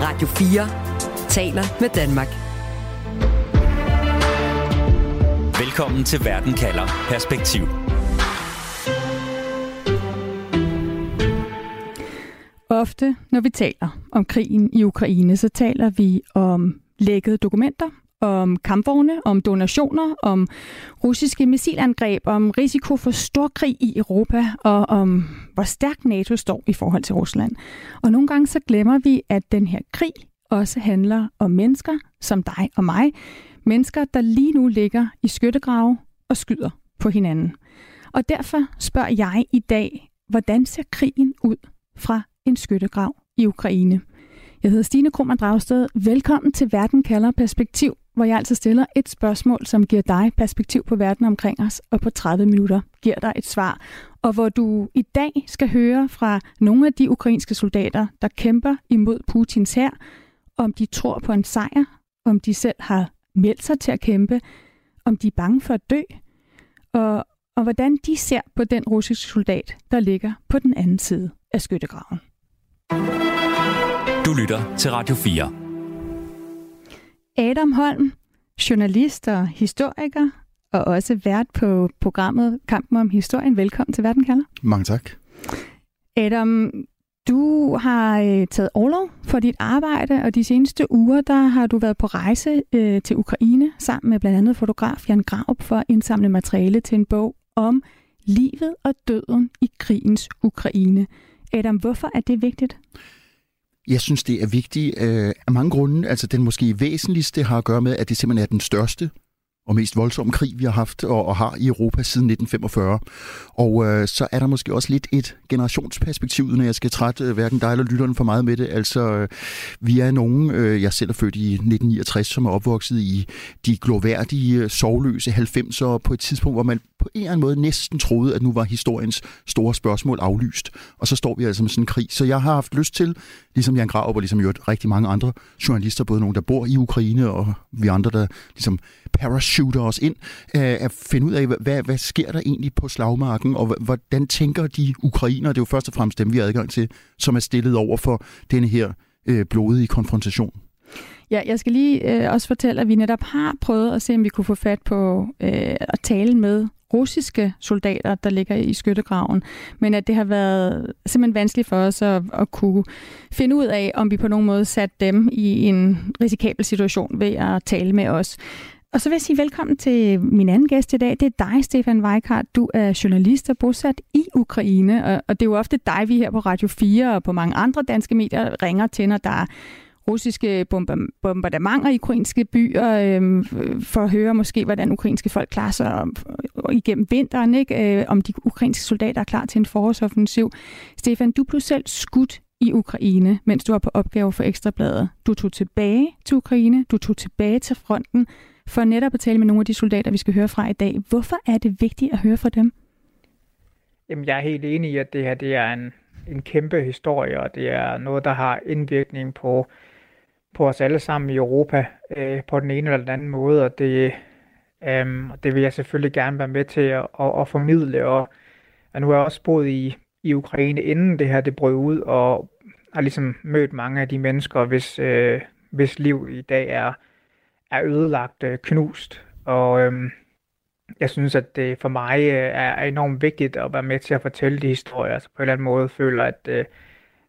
Radio 4 taler med Danmark. Velkommen til Verden kalder Perspektiv. Ofte, når vi taler om krigen i Ukraine, så taler vi om lækkede dokumenter, om kampvogne, om donationer, om russiske missilangreb, om risiko for storkrig i Europa og om hvor stærkt NATO står i forhold til Rusland. Og nogle gange så glemmer vi, at den her krig også handler om mennesker som dig og mig. Mennesker, der lige nu ligger i skyttegrave og skyder på hinanden. Og derfor spørger jeg i dag, hvordan ser krigen ud fra en skyttegrav i Ukraine? Jeg hedder Stine Krummer Dragsted. Velkommen til Verden kalder perspektiv, hvor jeg altså stiller et spørgsmål, som giver dig perspektiv på verden omkring os, og på 30 minutter giver dig et svar. Og hvor du i dag skal høre fra nogle af de ukrainske soldater, der kæmper imod Putins hær, om de tror på en sejr, om de selv har meldt sig til at kæmpe, om de er bange for at dø, og, og hvordan de ser på den russiske soldat, der ligger på den anden side af skyttegraven. Du lytter til Radio 4. Adam Holm, journalist og historiker, og også vært på programmet Kampen om historien. Velkommen til Verden kalder. Mange tak. Adam, du har øh, taget overlov for dit arbejde, og de seneste uger, der har du været på rejse øh, til Ukraine sammen med blandt andet fotograf Jan Graup for at indsamle materiale til en bog om livet og døden i krigens Ukraine. Adam, hvorfor er det vigtigt? Jeg synes, det er vigtigt øh, af mange grunde. Altså den måske væsentligste har at gøre med, at det simpelthen er den største og mest voldsomme krig, vi har haft og, og har i Europa siden 1945. Og øh, så er der måske også lidt et generationsperspektiv, når jeg skal trætte øh, hverken dig eller lytteren for meget med det. Altså, øh, vi er nogen, øh, jeg selv er født i 1969, som er opvokset i de gloværdige, sovløse 90'er på et tidspunkt, hvor man på en eller anden måde næsten troede, at nu var historiens store spørgsmål aflyst. Og så står vi altså med sådan en krig. Så jeg har haft lyst til, ligesom Jan Graup og ligesom jo rigtig mange andre journalister, både nogen, der bor i Ukraine, og vi andre, der ligesom parachuter os ind, øh, at finde ud af, hvad, hvad sker der egentlig på slagmarken, og hvordan tænker de ukrainer, det er jo først og fremmest dem, vi har adgang til, som er stillet over for denne her øh, blodige konfrontation. Ja, jeg skal lige øh, også fortælle, at vi netop har prøvet at se, om vi kunne få fat på øh, at tale med russiske soldater, der ligger i skyttegraven, men at det har været simpelthen vanskeligt for os at, at kunne finde ud af, om vi på nogen måde satte dem i en risikabel situation ved at tale med os. Og så vil jeg sige velkommen til min anden gæst i dag. Det er dig, Stefan Weikart. Du er journalist og bosat i Ukraine, og, og det er jo ofte dig, vi her på Radio 4 og på mange andre danske medier ringer til, når der er russiske bombardementer i ukrainske byer, øh, for at høre måske, hvordan ukrainske folk klarer sig øh, igennem vinteren, ikke? Øh, om de ukrainske soldater er klar til en forårsoffensiv. Stefan, du blev selv skudt i Ukraine, mens du var på opgave for Ekstrabladet. Du tog tilbage til Ukraine, du tog tilbage til fronten, for netop at tale med nogle af de soldater, vi skal høre fra i dag. Hvorfor er det vigtigt at høre fra dem? Jamen, jeg er helt enig i, at det her det er en, en kæmpe historie, og det er noget, der har indvirkning på, på os alle sammen i Europa øh, på den ene eller den anden måde, og det, øh, det vil jeg selvfølgelig gerne være med til at, at, at formidle. Og, og nu har jeg også boet i, i Ukraine, inden det her det brød ud, og har ligesom mødt mange af de mennesker, hvis, øh, hvis liv i dag er er ødelagt, øh, knust. Og øh, jeg synes, at det for mig øh, er enormt vigtigt at være med til at fortælle de historier. Altså på en eller anden måde føler, at, øh,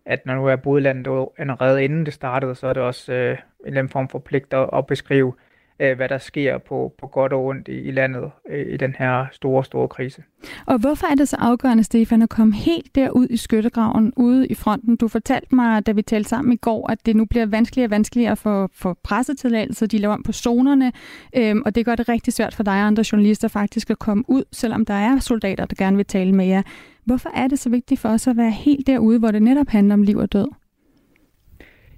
at når nu er bodlandet allerede inden det startede, så er det også øh, en eller anden form for pligt at, at beskrive, øh, hvad der sker på, på godt og ondt i, i landet øh, i den her store, store krise. Og hvorfor er det så afgørende, Stefan, at komme helt derud i skyttegraven, ude i fronten? Du fortalte mig, da vi talte sammen i går, at det nu bliver vanskeligere og vanskeligere for, for pressetilladelser. De laver om på zonerne, øh, og det gør det rigtig svært for dig og andre journalister faktisk at komme ud, selvom der er soldater, der gerne vil tale med jer. Hvorfor er det så vigtigt for os at være helt derude, hvor det netop handler om liv og død?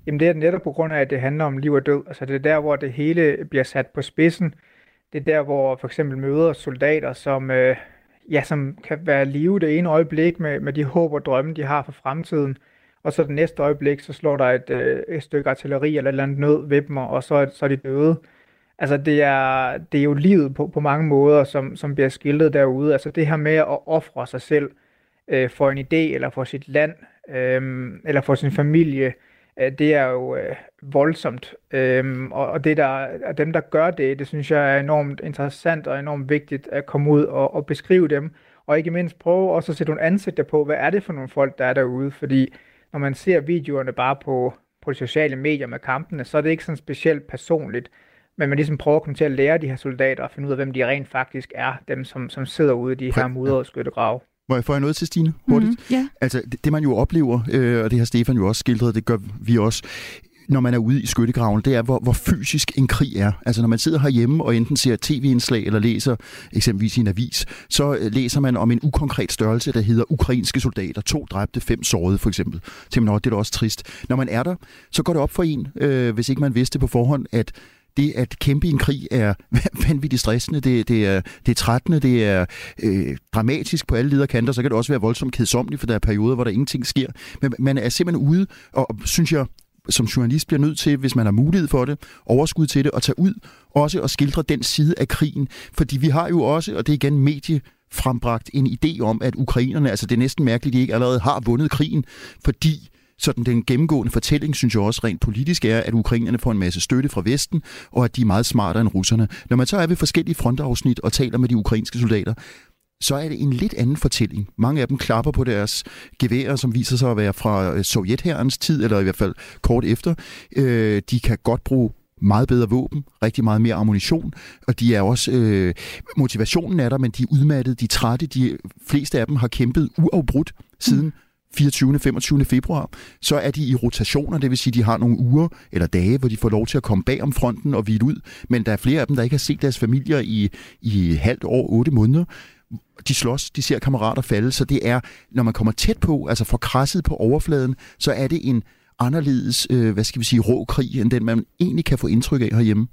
Jamen det er netop på grund af, at det handler om liv og død. Altså det er der, hvor det hele bliver sat på spidsen. Det er der, hvor for eksempel møder soldater, som, øh, ja, som kan være live det ene øjeblik med, med de håb og drømme, de har for fremtiden. Og så det næste øjeblik, så slår der et, øh, et stykke artilleri eller et eller andet nød ved dem, og så, så er de døde. Altså det er, det er jo livet på, på mange måder, som, som bliver skildret derude. Altså det her med at ofre sig selv øh, for en idé, eller for sit land, øh, eller for sin familie, øh, det er jo øh, voldsomt. Øhm, og, og det der, og dem, der gør det, det synes jeg er enormt interessant og enormt vigtigt at komme ud og, og beskrive dem. Og ikke mindst prøve også at sætte nogle ansigter på, hvad er det for nogle folk, der er derude. Fordi når man ser videoerne bare på, på de sociale medier med kampene, så er det ikke sådan specielt personligt. Men man ligesom prøver at komme til at lære de her soldater og finde ud af, hvem de rent faktisk er, dem som, som sidder ude i de her mudrede skyttegrave. Må jeg få noget til, Stine? Hurtigt? Mm, yeah. Altså, det, det man jo oplever, øh, og det har Stefan jo også skildret, det gør vi også, når man er ude i skyttegraven, det er, hvor, hvor fysisk en krig er. Altså når man sidder herhjemme og enten ser tv-indslag eller læser eksempelvis i en avis, så øh, læser man om en ukonkret størrelse, der hedder ukrainske soldater. To dræbte, fem sårede for eksempel. Til man, det er da også trist. Når man er der, så går det op for en, øh, hvis ikke man vidste på forhånd, at det at kæmpe i en krig er vanvittigt stressende, det, det, er, det er trættende, det er øh, dramatisk på alle lederkanter, så kan det også være voldsomt kedsommeligt, for der er perioder, hvor der ingenting sker. Men man er simpelthen ude, og, og synes jeg, som journalist bliver nødt til, hvis man har mulighed for det, overskud til det, at tage ud også og skildre den side af krigen. Fordi vi har jo også, og det er igen medie frembragt en idé om, at ukrainerne, altså det er næsten mærkeligt, de ikke allerede har vundet krigen, fordi sådan den gennemgående fortælling, synes jeg også rent politisk er, at ukrainerne får en masse støtte fra Vesten, og at de er meget smartere end russerne. Når man så er ved forskellige frontafsnit og taler med de ukrainske soldater, så er det en lidt anden fortælling. Mange af dem klapper på deres geværer, som viser sig at være fra øh, Sovjetherrens tid, eller i hvert fald kort efter. Øh, de kan godt bruge meget bedre våben, rigtig meget mere ammunition, og de er også, øh, motivationen er der, men de er udmattede, de er trætte, de fleste af dem har kæmpet uafbrudt siden mm. 24. 25. februar, så er de i rotationer, det vil sige, de har nogle uger eller dage, hvor de får lov til at komme bag om fronten og hvile ud, men der er flere af dem, der ikke har set deres familier i, i halvt år, otte måneder, de slås, de ser kammerater falde, så det er, når man kommer tæt på, altså for krasset på overfladen, så er det en anderledes, øh, hvad skal vi sige, rå krig, end den man egentlig kan få indtryk af herhjemme.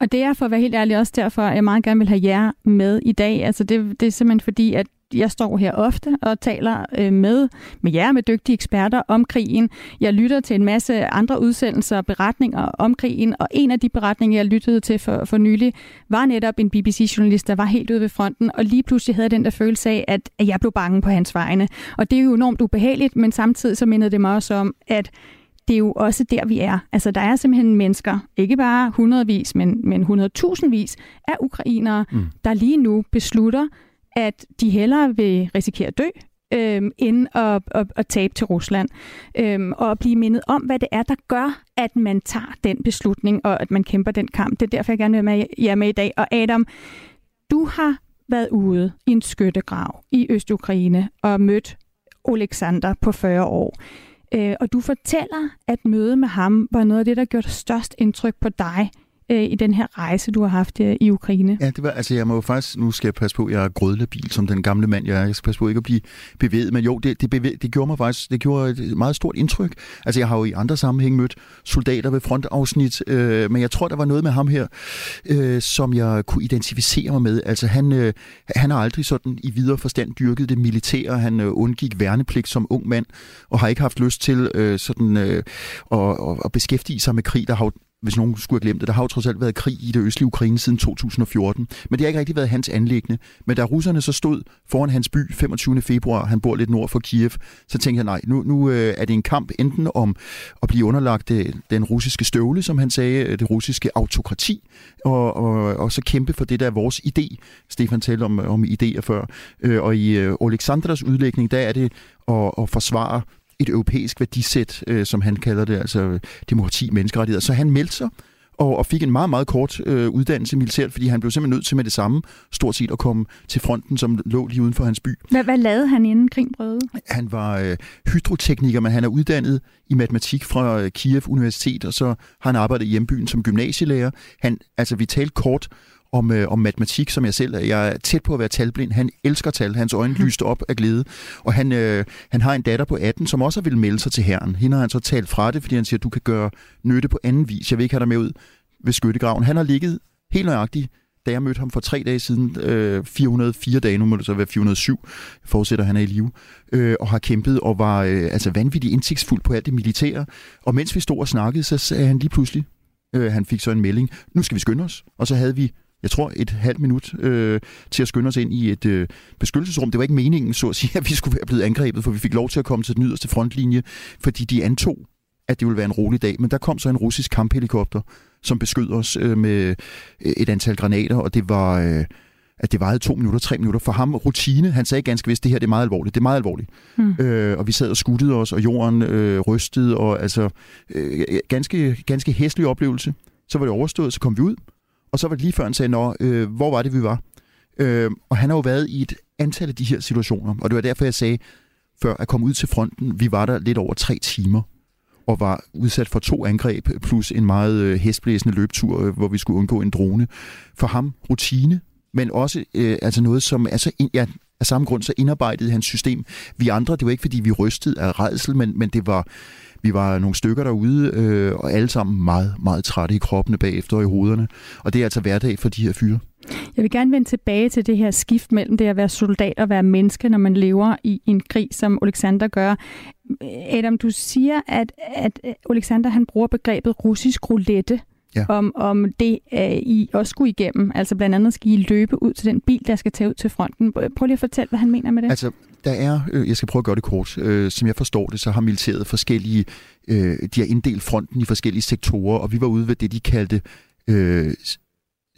Og det er for at være helt ærlig også derfor, at jeg meget gerne vil have jer med i dag. Altså det, det er simpelthen fordi, at jeg står her ofte og taler øh, med, med jer, med dygtige eksperter om krigen. Jeg lytter til en masse andre udsendelser og beretninger om krigen, og en af de beretninger, jeg lyttede til for, for nylig, var netop en BBC-journalist, der var helt ude ved fronten, og lige pludselig havde den der følelse af, at, at jeg blev bange på hans vegne. Og det er jo enormt ubehageligt, men samtidig så mindede det mig også om, at det er jo også der, vi er. Altså, der er simpelthen mennesker, ikke bare hundredvis, men, men hundredtusindvis af ukrainere, mm. der lige nu beslutter, at de hellere vil risikere at dø, øhm, end at, at, at tabe til Rusland. Øhm, og at blive mindet om, hvad det er, der gør, at man tager den beslutning, og at man kæmper den kamp. Det er derfor, jeg gerne vil med jer med i dag. Og Adam, du har været ude i en skyttegrav i Øst-Ukraine og mødt Alexander på 40 år. Øh, og du fortæller, at mødet med ham var noget af det, der gjorde størst indtryk på dig øh, i den her rejse, du har haft øh, i Ukraine? Ja, det var, altså jeg må jo faktisk, nu skal jeg passe på, jeg er grødlebil som den gamle mand, jeg, jeg skal passe på ikke at blive bevæget, men jo, det, det, bevæg, det gjorde mig faktisk, det gjorde et meget stort indtryk. Altså jeg har jo i andre sammenhæng mødt soldater ved frontafsnit, øh, men jeg tror, der var noget med ham her, øh, som jeg kunne identificere mig med. Altså han, øh, han har aldrig sådan i videre forstand dyrket det militære, han øh, undgik værnepligt som ung mand, og har ikke haft lyst til øh, sådan øh, at, at, at beskæftige sig med krig, der har hvis nogen skulle have glemt det, der har jo trods alt været krig i det østlige Ukraine siden 2014. Men det har ikke rigtig været hans anlæggende. Men da russerne så stod foran hans by 25. februar, han bor lidt nord for Kiev, så tænkte jeg, nej, nu, nu øh, er det en kamp enten om at blive underlagt øh, den russiske støvle, som han sagde, øh, det russiske autokrati, og, og, og så kæmpe for det, der er vores idé. Stefan talte om, om idéer før. Og i Alexandras udlægning, der er det at, at forsvare et europæisk værdisæt, øh, som han kalder det, altså demokrati, menneskerettigheder. Så han meldte sig og, og fik en meget, meget kort øh, uddannelse militært, fordi han blev simpelthen nødt til med det samme, stort set at komme til fronten, som lå lige uden for hans by. Hvad, hvad lavede han inden brødet? Han var øh, hydrotekniker, men han er uddannet i matematik fra øh, Kiev Universitet, og så har han arbejdet i hjembyen som gymnasielærer. Han, altså, vi talte kort om, øh, om matematik, som jeg selv er. Jeg er tæt på at være talblind. Han elsker tal. Hans øjne mm. lyste op af glæde. Og han, øh, han har en datter på 18, som også vil melde sig til herren. Hende har han så talt fra det, fordi han siger, du kan gøre nytte på anden vis. Jeg vil ikke have dig med ud ved skyttegraven. Han har ligget helt nøjagtigt da jeg mødte ham for tre dage siden, øh, 404 dage, nu må det så være 407, forudsætter han er i live, øh, og har kæmpet og var øh, altså vanvittigt indsigtsfuld på alt det militære. Og mens vi stod og snakkede, så sagde han lige pludselig, øh, han fik så en melding, nu skal vi skynde os. Og så havde vi jeg tror, et halvt minut øh, til at skynde os ind i et øh, beskyttelsesrum. Det var ikke meningen, så at sige, at vi skulle være blevet angrebet, for vi fik lov til at komme til den yderste frontlinje, fordi de antog, at det ville være en rolig dag. Men der kom så en russisk kamphelikopter, som beskød os øh, med øh, et antal granater, og det var... Øh, at det varede to minutter, tre minutter. For ham, rutine, han sagde ganske vist, det her det er meget alvorligt. Det er meget alvorligt. Mm. Øh, og vi sad og skuttede os, og jorden øh, rystede, og altså øh, ganske, ganske hæslig oplevelse. Så var det overstået, så kom vi ud, og så var det lige før, han sagde, Nå, øh, hvor var det, vi var? Øh, og han har jo været i et antal af de her situationer, og det var derfor, jeg sagde, før at komme ud til fronten, vi var der lidt over tre timer og var udsat for to angreb, plus en meget øh, hestblæsende løbetur, øh, hvor vi skulle undgå en drone. For ham rutine, men også øh, altså noget, som er så ind, ja, af samme grund så indarbejdede han hans system. Vi andre, det var ikke fordi vi rystede af redsel, men, men det var, vi var nogle stykker derude, øh, og alle sammen meget, meget trætte i kroppene bagefter og i hovederne. Og det er altså hverdag for de her fyre. Jeg vil gerne vende tilbage til det her skift mellem det at være soldat og være menneske, når man lever i en krig, som Alexander gør. Adam, du siger, at, at Alexander han bruger begrebet russisk roulette ja. om, om det, uh, I også skulle igennem. Altså blandt andet skal I løbe ud til den bil, der skal tage ud til fronten. Prøv lige at fortælle, hvad han mener med det. Altså, der er, øh, jeg skal prøve at gøre det kort, øh, som jeg forstår det, så har militæret forskellige, øh, de har inddelt fronten i forskellige sektorer, og vi var ude ved det, de kaldte øh,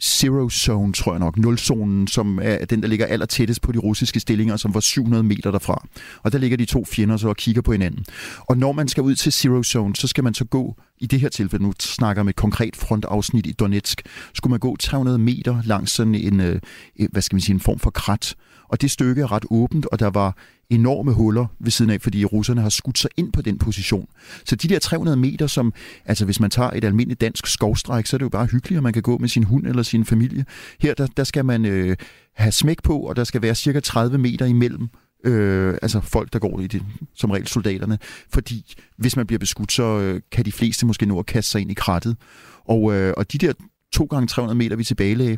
Zero Zone, tror jeg nok, nulzonen, som er den, der ligger aller tættest på de russiske stillinger, som var 700 meter derfra. Og der ligger de to fjender så og kigger på hinanden. Og når man skal ud til Zero Zone, så skal man så gå, i det her tilfælde, nu snakker med et konkret frontafsnit i Donetsk, skulle man gå 300 meter langs sådan en, øh, øh, hvad skal man sige, en form for krat. Og det stykke er ret åbent, og der var enorme huller ved siden af, fordi russerne har skudt sig ind på den position. Så de der 300 meter, som, altså hvis man tager et almindeligt dansk skovstræk, så er det jo bare hyggeligt, at man kan gå med sin hund eller sin familie. Her, der, der skal man øh, have smæk på, og der skal være cirka 30 meter imellem øh, altså folk, der går i det, som regel soldaterne. Fordi hvis man bliver beskudt, så øh, kan de fleste måske nå at kaste sig ind i krattet. Og, øh, og de der 2 gange 300 meter, vi tilbagelagde,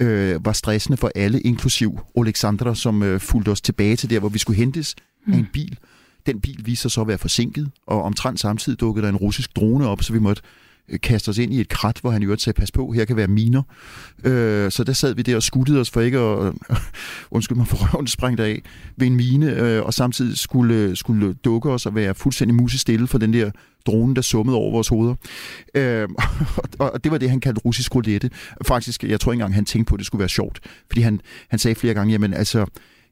øh, var stressende for alle, inklusiv Alexandra, som øh, fulgte os tilbage til der, hvor vi skulle hentes mm. af en bil. Den bil viste sig så at være forsinket, og omtrent samtidig dukkede der en russisk drone op, så vi måtte Øh, kaste os ind i et krat, hvor han i øvrigt sagde, pas på, her kan være miner. Øh, så der sad vi der og skuttede os for ikke at, undskyld mig, for røven sprængte af ved en mine, øh, og samtidig skulle, øh, skulle dukke os og være fuldstændig musestille for den der drone, der summede over vores hoveder. Øh, og det var det, han kaldte russisk roulette. Faktisk, jeg tror ikke engang, han tænkte på, at det skulle være sjovt. Fordi han, han sagde flere gange, jamen altså,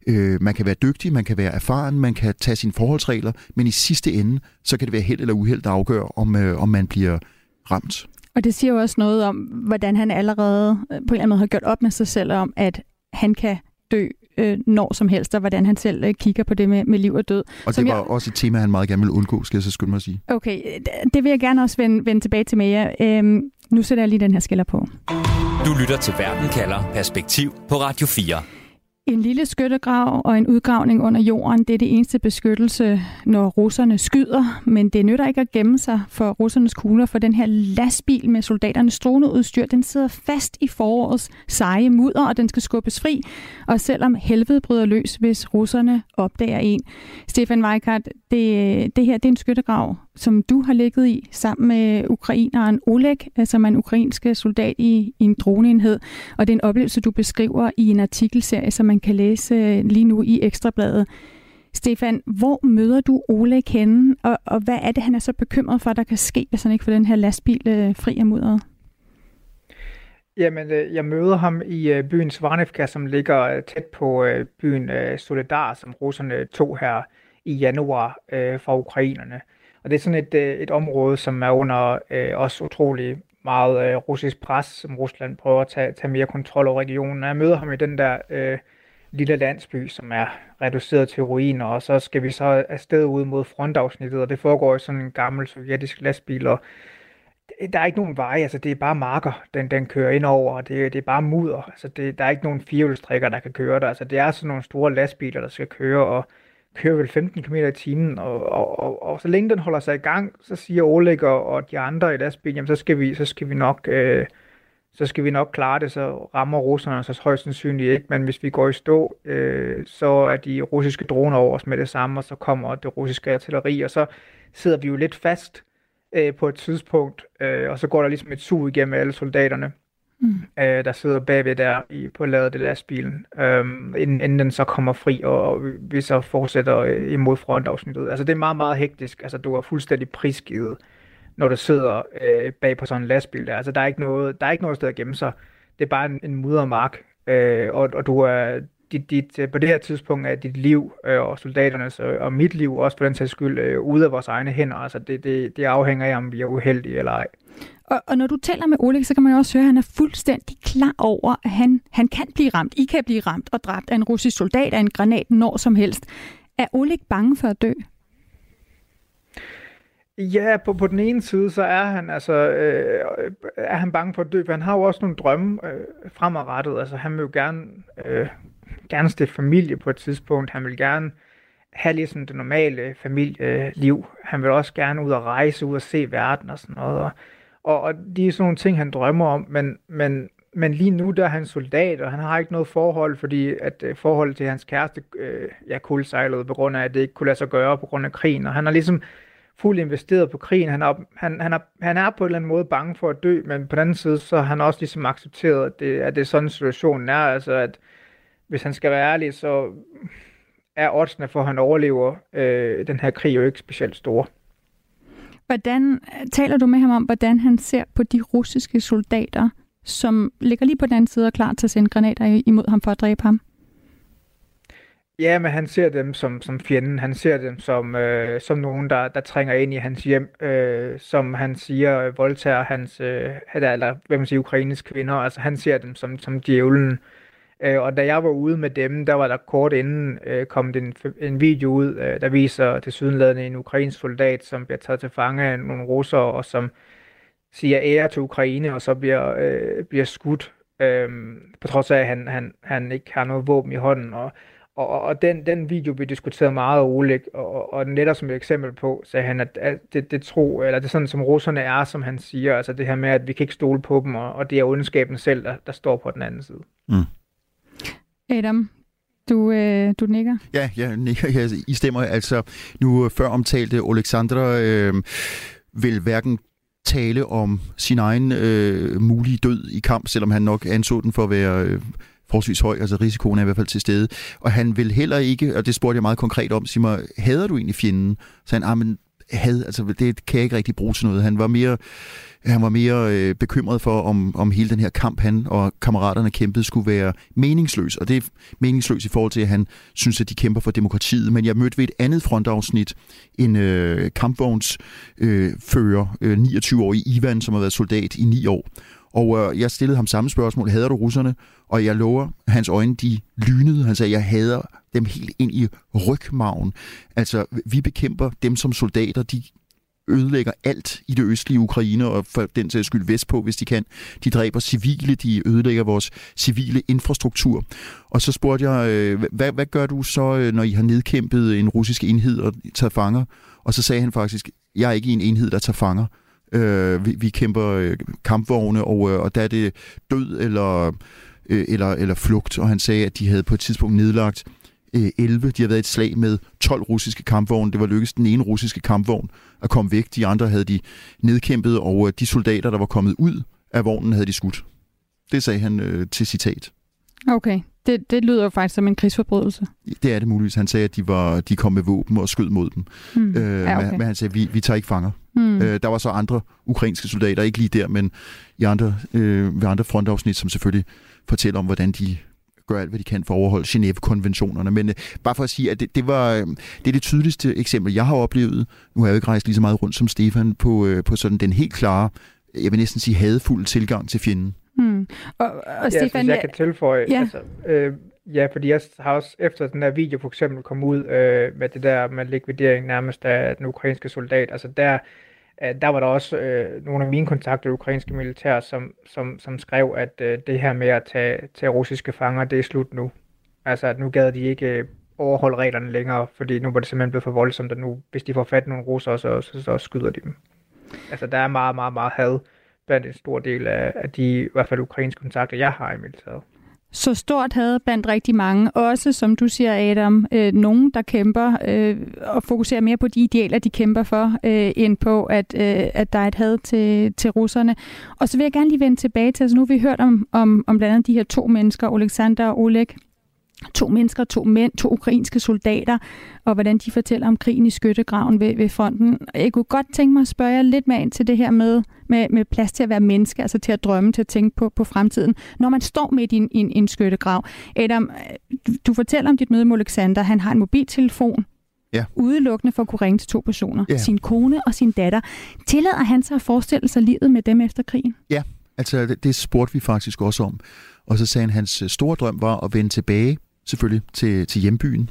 øh, man kan være dygtig, man kan være erfaren, man kan tage sine forholdsregler, men i sidste ende, så kan det være held eller uheld, der afgør, om, øh, om man bliver ramt. Og det siger jo også noget om, hvordan han allerede øh, på en eller anden måde har gjort op med sig selv om, at han kan dø øh, når som helst, og hvordan han selv øh, kigger på det med, med liv og død. Og det var jeg... også et tema, han meget gerne ville undgå, skal jeg så skynde mig at sige. Okay, det vil jeg gerne også vende, vende tilbage til med jer. Øhm, nu sætter jeg lige den her skiller på. Du lytter til Verden kalder Perspektiv på Radio 4. En lille skyttegrav og en udgravning under jorden, det er det eneste beskyttelse, når russerne skyder. Men det nytter ikke at gemme sig for russernes kugler, for den her lastbil med soldaternes droneudstyr, den sidder fast i forårets seje mudder, og den skal skubbes fri. Og selvom helvede bryder løs, hvis russerne opdager en. Stefan Weikart, det, det her det er en skyttegrav, som du har ligget i sammen med ukraineren Oleg, altså en ukrainsk soldat i, i en droneenhed. Og det er en oplevelse, du beskriver i en artikelserie, som man kan læse øh, lige nu i Ekstrabladet. Stefan, hvor møder du Oleg henne, og, og hvad er det, han er så bekymret for, der kan ske, hvis han ikke får den her lastbil øh, fri af mudderet? Jamen, øh, jeg møder ham i byen Svarnevka, som ligger tæt på byen Soledar, som russerne tog her i januar øh, fra ukrainerne. Og det er sådan et, øh, et område, som er under øh, også utrolig meget øh, russisk pres, som Rusland prøver at tage, tage mere kontrol over regionen. Og jeg møder ham i den der øh, lille landsby, som er reduceret til ruiner, og så skal vi så afsted ud mod frontafsnittet, og det foregår i sådan en gammel sovjetisk lastbil, og der er ikke nogen vej, altså det er bare marker, den, den kører ind over, og det, det er bare mudder, altså det, der er ikke nogen firehjulstrækker, der kan køre der, altså det er sådan nogle store lastbiler, der skal køre, og kører vel 15 km i timen, og, og, og, og så længe den holder sig i gang, så siger Oleg og, og de andre i lastbilen, jamen så skal vi, så skal vi nok... Øh, så skal vi nok klare det, så rammer russerne så højst sandsynligt ikke. Men hvis vi går i stå, øh, så er de russiske droner over os med det samme, og så kommer det russiske artilleri, og så sidder vi jo lidt fast øh, på et tidspunkt, øh, og så går der ligesom et sug igennem alle soldaterne mm. øh, der sidder bagved der i, på ladet af lastbilen, øh, inden, inden den så kommer fri, og, og vi så fortsætter øh, imod frontafsnittet. Altså det er meget, meget hektisk. Altså du er fuldstændig prisgivet når du sidder øh, bag på sådan en lastbil der. Altså, der er ikke noget, der er ikke noget sted at gemme sig. Det er bare en, en muddermark, øh, og, og du er, dit, dit, på det her tidspunkt er dit liv øh, og soldaternes øh, og mit liv også for den sags skyld øh, ude af vores egne hænder. Altså det, det, det afhænger af, om vi er uheldige eller ej. Og, og når du taler med Oleg, så kan man jo også høre, at han er fuldstændig klar over, at han, han kan blive ramt. I kan blive ramt og dræbt af en russisk soldat af en granat når som helst. Er Oleg bange for at dø? Ja, på, på den ene side, så er han altså øh, er han bange for at dø, for han har jo også nogle drømme øh, fremadrettet. Altså han vil jo gerne, øh, gerne stifte familie på et tidspunkt. Han vil gerne have ligesom det normale familieliv. Han vil også gerne ud og rejse, ud og se verden og sådan noget. Og, og, og er sådan nogle ting, han drømmer om, men, men, men lige nu der er han soldat, og han har ikke noget forhold, fordi at øh, forholdet til hans kæreste øh, ja, kulsejlede på grund af, at det ikke kunne lade sig gøre på grund af krigen. Og han har ligesom fuldt investeret på krigen. Han er, han, han, er, han er på en eller anden måde bange for at dø, men på den anden side, så har han også ligesom accepteret, at det, at det er sådan situationen er. Altså, at hvis han skal være ærlig, så er oddsene for, at han overlever øh, den her krig jo ikke specielt store. Hvordan taler du med ham om, hvordan han ser på de russiske soldater, som ligger lige på den anden side og klar til at sende granater imod ham for at dræbe ham? Ja, men han ser dem som, som fjenden. Han ser dem som, øh, som nogen, der, der trænger ind i hans hjem. Øh, som han siger, øh, voldtager hans, øh, eller hvad man siger, Ukraines kvinder. Altså han ser dem som, som djævlen. Øh, og da jeg var ude med dem, der var der kort inden øh, kom en, en video ud, øh, der viser til sydenladende en ukrainsk soldat, som bliver taget til fange af nogle russere, og som siger ære til Ukraine, og så bliver, øh, bliver skudt, øh, på trods af, at han, han, han ikke har noget våben i hånden. Og, og, og den, den video blev diskuteret meget roligt, og, og netop som et eksempel på, sagde han, at, at det, det tro, eller det er sådan, som russerne er, som han siger, altså det her med, at vi kan ikke stole på dem, og, og det er ondskaben selv, der, der står på den anden side. Mm. Adam, du, øh, du nikker? Ja, jeg nikker. Ja, I stemmer. Altså, nu øh, før omtalte Alexandra øh, vil hverken tale om sin egen øh, mulige død i kamp, selvom han nok anså den for at være øh, forholdsvis høj, altså risikoen er i hvert fald til stede. Og han vil heller ikke, og det spurgte jeg meget konkret om, sige mig, hader du egentlig fjenden? Så han, ah, men had, altså det kan jeg ikke rigtig bruge til noget. Han var mere, han var mere øh, bekymret for, om, om hele den her kamp, han og kammeraterne kæmpede, skulle være meningsløs. Og det er meningsløs i forhold til, at han synes, at de kæmper for demokratiet. Men jeg mødte ved et andet frontafsnit en øh, kampvognsfører, øh, øh, 29-årig Ivan, som har været soldat i ni år. Og øh, jeg stillede ham samme spørgsmål, hader du russerne? Og jeg lover, hans øjne de lynede. Han sagde, jeg hader dem helt ind i rygmagen. Altså, vi bekæmper dem som soldater, de ødelægger alt i det østlige Ukraine, og for den sags skyld vestpå, hvis de kan. De dræber civile, de ødelægger vores civile infrastruktur. Og så spurgte jeg, øh, hvad, hvad gør du så, øh, når I har nedkæmpet en russisk enhed og taget fanger? Og så sagde han faktisk, jeg er ikke en enhed, der tager fanger. Øh, vi, vi kæmper øh, kampvogne, og, øh, og der er det død eller, øh, eller, eller flugt. Og han sagde, at de havde på et tidspunkt nedlagt øh, 11. De havde været et slag med 12 russiske kampvogne. Det var lykkedes den ene russiske kampvogn at komme væk. De andre havde de nedkæmpet, og øh, de soldater, der var kommet ud af vognen, havde de skudt. Det sagde han øh, til citat. Okay. Det, det lyder jo faktisk som en krigsforbrydelse. Det er det muligvis. Han sagde, at de, var, de kom med våben og skød mod dem. Hmm. Øh, ja, okay. men, men han sagde, at vi, vi tager ikke fanger. Hmm. Øh, der var så andre ukrainske soldater, ikke lige der, men i andre, øh, ved andre frontafsnit, som selvfølgelig fortæller om, hvordan de gør alt, hvad de kan for at overholde Genève-konventionerne. Men øh, bare for at sige, at det, det, var, øh, det er det tydeligste eksempel, jeg har oplevet. Nu har jeg jo ikke rejst lige så meget rundt som Stefan på, øh, på sådan den helt klare, jeg vil næsten sige hadefulde tilgang til fjenden. Hmm. Og, og ja, Stefan, jeg, jeg kan tilføje, ja. altså, øh, ja, fordi jeg har også efter den der video for eksempel kom ud øh, med det der med likvidering nærmest af den ukrainske soldat, altså der, øh, der var der også øh, nogle af mine kontakter i ukrainske militær, som, som, som skrev, at øh, det her med at tage, tage russiske fanger, det er slut nu. Altså, at nu gad de ikke øh, overholde reglerne længere, fordi nu var det simpelthen blevet for voldsomt, og nu, hvis de får fat i nogle russere, så, så, så skyder de dem. Altså, der er meget, meget, meget had blandt en stor del af, af de, i hvert fald ukrainske kontakter, jeg har i militæret. Så stort havde blandt rigtig mange, også som du siger Adam, øh, nogen der kæmper øh, og fokuserer mere på de idealer, de kæmper for, øh, end på, at, øh, at der er et had til, til russerne. Og så vil jeg gerne lige vende tilbage til, altså nu har vi hørt om, om, om blandt andet de her to mennesker, Alexander og Oleg, to mennesker, to mænd, to ukrainske soldater, og hvordan de fortæller om krigen i skyttegraven ved, ved fronten. Jeg kunne godt tænke mig at spørge jer lidt mere ind til det her med, med, med plads til at være menneske, altså til at drømme, til at tænke på, på fremtiden. Når man står midt i en, en, en skyttegrav. Adam, du, fortæller om dit møde med Alexander. Han har en mobiltelefon, Ja. udelukkende for at kunne ringe til to personer. Ja. Sin kone og sin datter. Tillader han sig at forestille sig livet med dem efter krigen? Altså, det, det spurgte vi faktisk også om. Og så sagde han, at hans store drøm var at vende tilbage selvfølgelig til, til hjembyen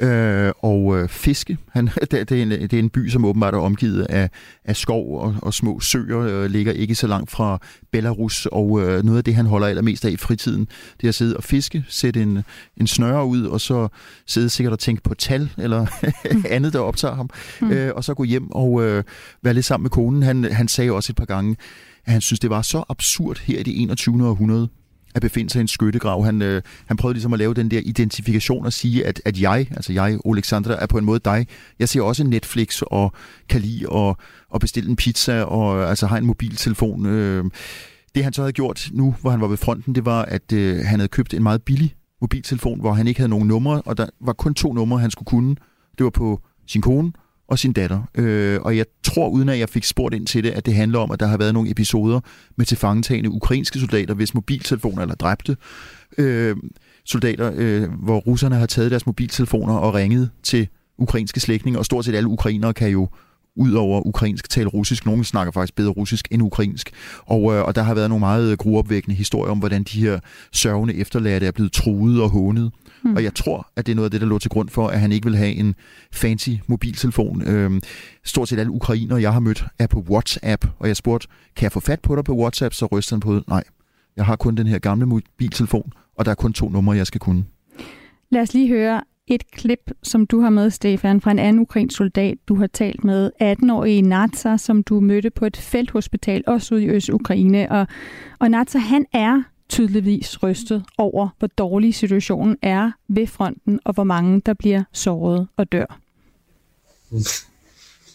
øh, og øh, fiske. Han, det, det, er en, det er en by, som åbenbart er omgivet af, af skov og, og små søer, øh, ligger ikke så langt fra Belarus, og øh, noget af det, han holder allermest af i fritiden, det er at sidde og fiske, sætte en, en snøre ud, og så sidde sikkert og tænke på tal, eller andet, der optager ham, Mm. øh, og så gå hjem og øh, være lidt sammen med konen. Han, han sagde også et par gange, at han synes, det var så absurd her i det 21. århundrede, at befinde sig i en skyttegrav. Han, øh, han prøvede ligesom at lave den der identifikation og sige, at, at jeg, altså jeg, Alexander, er på en måde dig. Jeg ser også Netflix og kan lide at, at bestille en pizza og altså har en mobiltelefon. Øh, det han så havde gjort nu, hvor han var ved fronten, det var, at øh, han havde købt en meget billig mobiltelefon, hvor han ikke havde nogen numre, og der var kun to numre, han skulle kunne. Det var på sin kone og sin datter. Øh, og jeg tror, uden at jeg fik spurgt ind til det, at det handler om, at der har været nogle episoder med tilfangetagende ukrainske soldater, hvis mobiltelefoner eller dræbte øh, soldater, øh, hvor russerne har taget deres mobiltelefoner og ringet til ukrainske slægtninge, og stort set alle ukrainere kan jo ud over ukrainsk tale russisk. Nogle snakker faktisk bedre russisk end ukrainsk. Og, øh, og der har været nogle meget gruopvækkende historier om, hvordan de her sørgende efterladte er blevet truet og hånet. Hmm. Mm. Og jeg tror, at det er noget af det, der lå til grund for, at han ikke vil have en fancy mobiltelefon. Øhm, stort set alle ukrainere, jeg har mødt, er på WhatsApp, og jeg spurgte, kan jeg få fat på dig på WhatsApp? Så ryster han på det. Nej, jeg har kun den her gamle mobiltelefon, og der er kun to numre, jeg skal kunne. Lad os lige høre et klip, som du har med, Stefan, fra en anden ukrainsk soldat, du har talt med, 18-årige Natsa, som du mødte på et felthospital, også ude i Øst-Ukraine. Og, og Natsa, han er tydeligvis rystet over, hvor dårlig situationen er ved fronten, og hvor mange, der bliver såret og dør.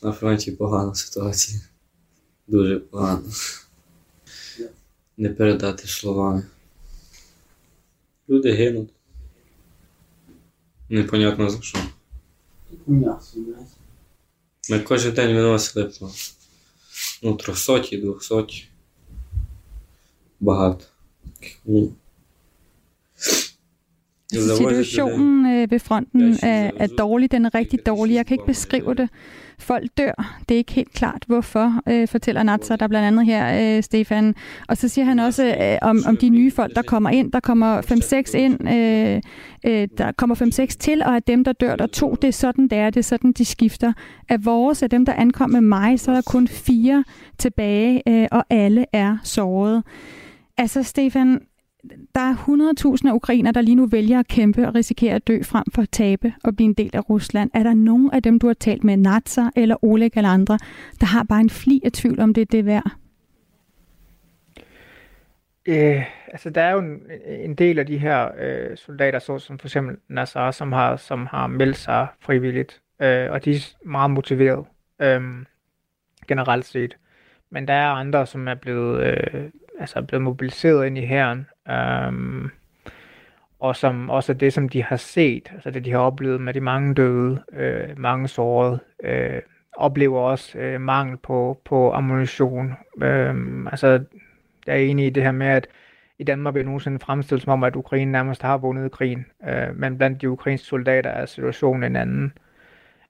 На фронті погана ситуація. Дуже погано. Не передати словами. Люди гинуть. Непонятно за що. Ми кожен день виносили по ну, трьохсоті, двохсоті. Багато. krig. Situationen øh, ved fronten er, er dårlig, den er rigtig dårlig. Jeg kan ikke beskrive det. Folk dør. Det er ikke helt klart, hvorfor, øh, fortæller Natsa, der blandt andet her, øh, Stefan. Og så siger han også øh, om, om de nye folk, der kommer ind. Der kommer 5-6 ind, øh, øh, der kommer 5-6 til, og af dem, der dør, der to. Det er sådan, det er. Det er sådan, de skifter. Af vores, af dem, der ankom med mig, så er der kun fire tilbage, øh, og alle er såret. Altså, Stefan, der er 100.000 af ukrainer, der lige nu vælger at kæmpe og risikere at dø frem for at tabe og blive en del af Rusland. Er der nogen af dem, du har talt med, Natsa eller Oleg eller andre, der har bare en fli af tvivl om det, er det er værd? Øh, altså, der er jo en, en del af de her øh, soldater, så som for eksempel Nassar, som har, som har meldt sig frivilligt, øh, og de er meget motiveret øh, generelt set. Men der er andre, som er blevet, øh, altså er blevet mobiliseret ind i hæren, Øhm, og som også er det, som de har set, altså det, de har oplevet med de mange døde, øh, mange sårede, øh, oplever også øh, mangel på, på ammunition. Øh, altså, jeg er enig i det her med, at i Danmark bliver nogensinde fremstillet som om, at Ukraine nærmest har vundet krigen. Øh, men blandt de ukrainske soldater er situationen en anden. Øh,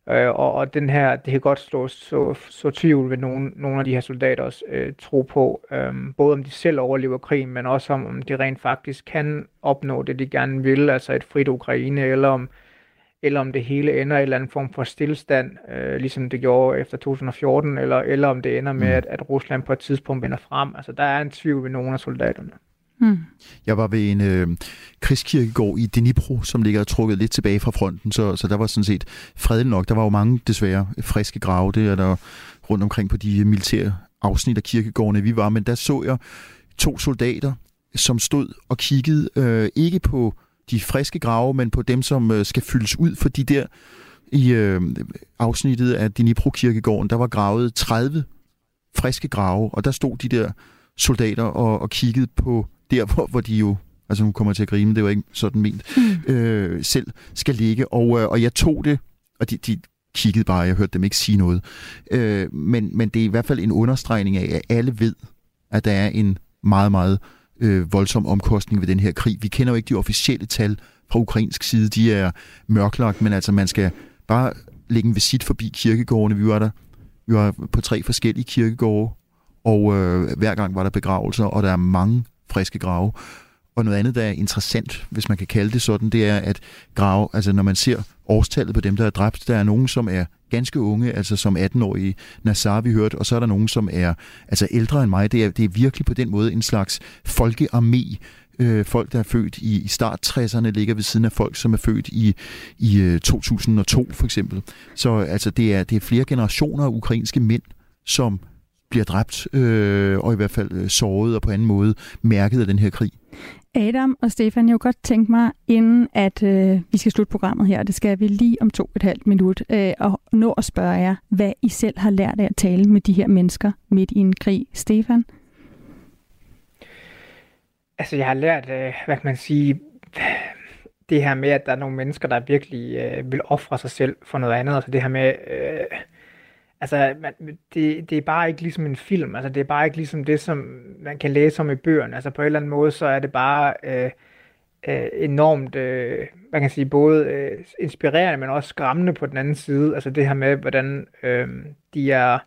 og, og den her, det kan godt slå så, så tvivl ved nogle, nogle af de her soldaters øh, tro på, øh, både om de selv overlever krigen, men også om, om de rent faktisk kan opnå det, de gerne vil, altså et frit Ukraine, eller om, eller om det hele ender i en eller anden form for stillstand, øh, ligesom det gjorde efter 2014, eller, eller om det ender med, at, at Rusland på et tidspunkt vender frem. Altså, der er en tvivl ved nogle af soldaterne. Mm. Jeg var ved en øh, krigskirkegård i Dnipro, som ligger trukket lidt tilbage fra fronten, så, så der var sådan set fredeligt nok. Der var jo mange, desværre, friske grave, det er der rundt omkring på de øh, militære afsnit af kirkegårdene, vi var, men der så jeg to soldater, som stod og kiggede øh, ikke på de friske grave, men på dem, som øh, skal fyldes ud, fordi der i øh, afsnittet af Dnipro-kirkegården, der var gravet 30 friske grave, og der stod de der soldater og, og kiggede på der, hvor, hvor de jo altså hun kommer til at grine, det var ikke sådan ment, mm. øh, selv skal ligge. Og, øh, og jeg tog det, og de, de kiggede bare, jeg hørte dem ikke sige noget. Øh, men, men det er i hvert fald en understregning af, at alle ved, at der er en meget, meget øh, voldsom omkostning ved den her krig. Vi kender jo ikke de officielle tal fra ukrainsk side, de er mørklagt, men altså man skal bare lægge en visit forbi kirkegårdene. Vi var der vi var på tre forskellige kirkegårde, og øh, hver gang var der begravelser, og der er mange friske grave. Og noget andet, der er interessant, hvis man kan kalde det sådan, det er, at grave, altså når man ser årstallet på dem, der er dræbt, der er nogen, som er ganske unge, altså som 18-årige Nassar, vi hørte, og så er der nogen, som er altså ældre end mig. Det er, det er virkelig på den måde en slags folkearmé, øh, folk, der er født i, i start 60'erne, ligger ved siden af folk, som er født i, i øh, 2002 for eksempel. Så altså, det, er, det er flere generationer af ukrainske mænd, som bliver dræbt, øh, og i hvert fald øh, såret og på anden måde mærket af den her krig. Adam og Stefan, jeg kunne godt tænke mig, inden at øh, vi skal slutte programmet her, det skal vi lige om to og et halvt minut, øh, og nå at spørge jer, hvad I selv har lært af at tale med de her mennesker midt i en krig. Stefan? Altså, jeg har lært, øh, hvad kan man sige, det her med, at der er nogle mennesker, der virkelig øh, vil ofre sig selv for noget andet. Altså det her med, øh, altså man, det, det er bare ikke ligesom en film. Altså det er bare ikke ligesom det, som man kan læse om i bøgerne. Altså på en eller anden måde, så er det bare øh, øh, enormt, øh, man kan sige, både øh, inspirerende, men også skræmmende på den anden side. Altså det her med, hvordan øh, de er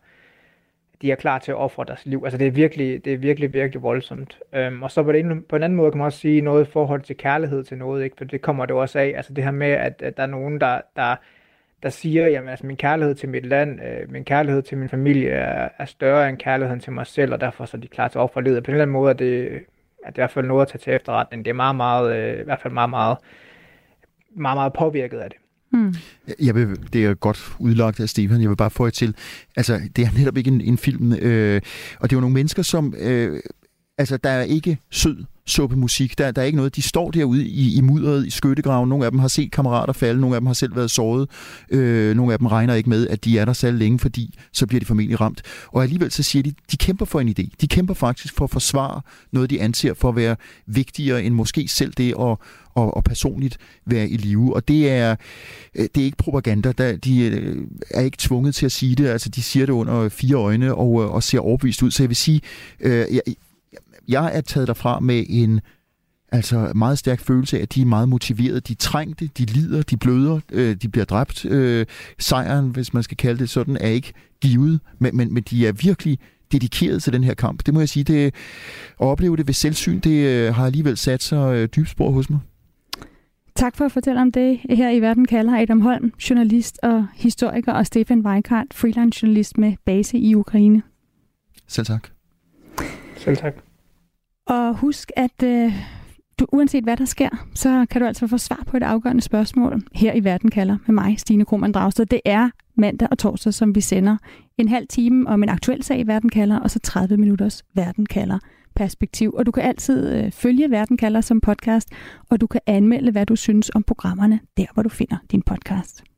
de er klar til at ofre deres liv. Altså det er virkelig, det er virkelig, virkelig voldsomt. Øhm, og så på, det, på en anden måde kan man også sige noget i forhold til kærlighed til noget, ikke? for det kommer det også af. Altså det her med, at, at der er nogen, der, der, der siger, jamen altså min kærlighed til mit land, øh, min kærlighed til min familie er, er større end kærligheden til mig selv, og derfor så er de klar til at ofre livet. På en eller anden måde er det, er det i hvert fald noget at tage til efterretning. Det er meget, meget, øh, i hvert fald meget, meget, meget, meget påvirket af det. Mm. Jeg vil, det er godt udlagt af Stefan. Jeg vil bare få til, altså det er netop ikke en, en film, øh, og det er jo nogle mennesker, som, øh, altså der er ikke sød suppe musik. Der, der er ikke noget. De står derude i, i mudderet i skyttegraven. Nogle af dem har set kammerater falde. Nogle af dem har selv været såret. Øh, nogle af dem regner ikke med, at de er der selv længe, fordi så bliver de formentlig ramt. Og alligevel så siger de, de kæmper for en idé. De kæmper faktisk for at forsvare noget, de anser for at være vigtigere end måske selv det at, og, og personligt være i live. Og det er, øh, det er ikke propaganda. Der, de øh, er ikke tvunget til at sige det. Altså, de siger det under fire øjne og, øh, og ser overbevist ud. Så jeg vil sige, øh, jeg, jeg er taget derfra med en altså meget stærk følelse af, at de er meget motiverede. De trængte, de lider, de bløder, øh, de bliver dræbt. Øh, sejren, hvis man skal kalde det sådan, er ikke givet, men, men, men de er virkelig dedikeret til den her kamp. Det må jeg sige, det, at opleve det ved selvsyn, det øh, har alligevel sat sig øh, dybt spor hos mig. Tak for at fortælle om det. Her i Verden kalder Adam Holm, journalist og historiker, og Stefan Weikart, freelance journalist med base i Ukraine. Selv tak. Selv tak. Og husk, at øh, du, uanset hvad der sker, så kan du altså få svar på et afgørende spørgsmål her i Verden kalder med mig, Stine Krohmann Dragsted. Det er mandag og torsdag, som vi sender en halv time om en aktuel sag i Verden kalder, og så 30 minutters Verden kalder perspektiv. Og du kan altid øh, følge Verden kalder som podcast, og du kan anmelde, hvad du synes om programmerne, der hvor du finder din podcast.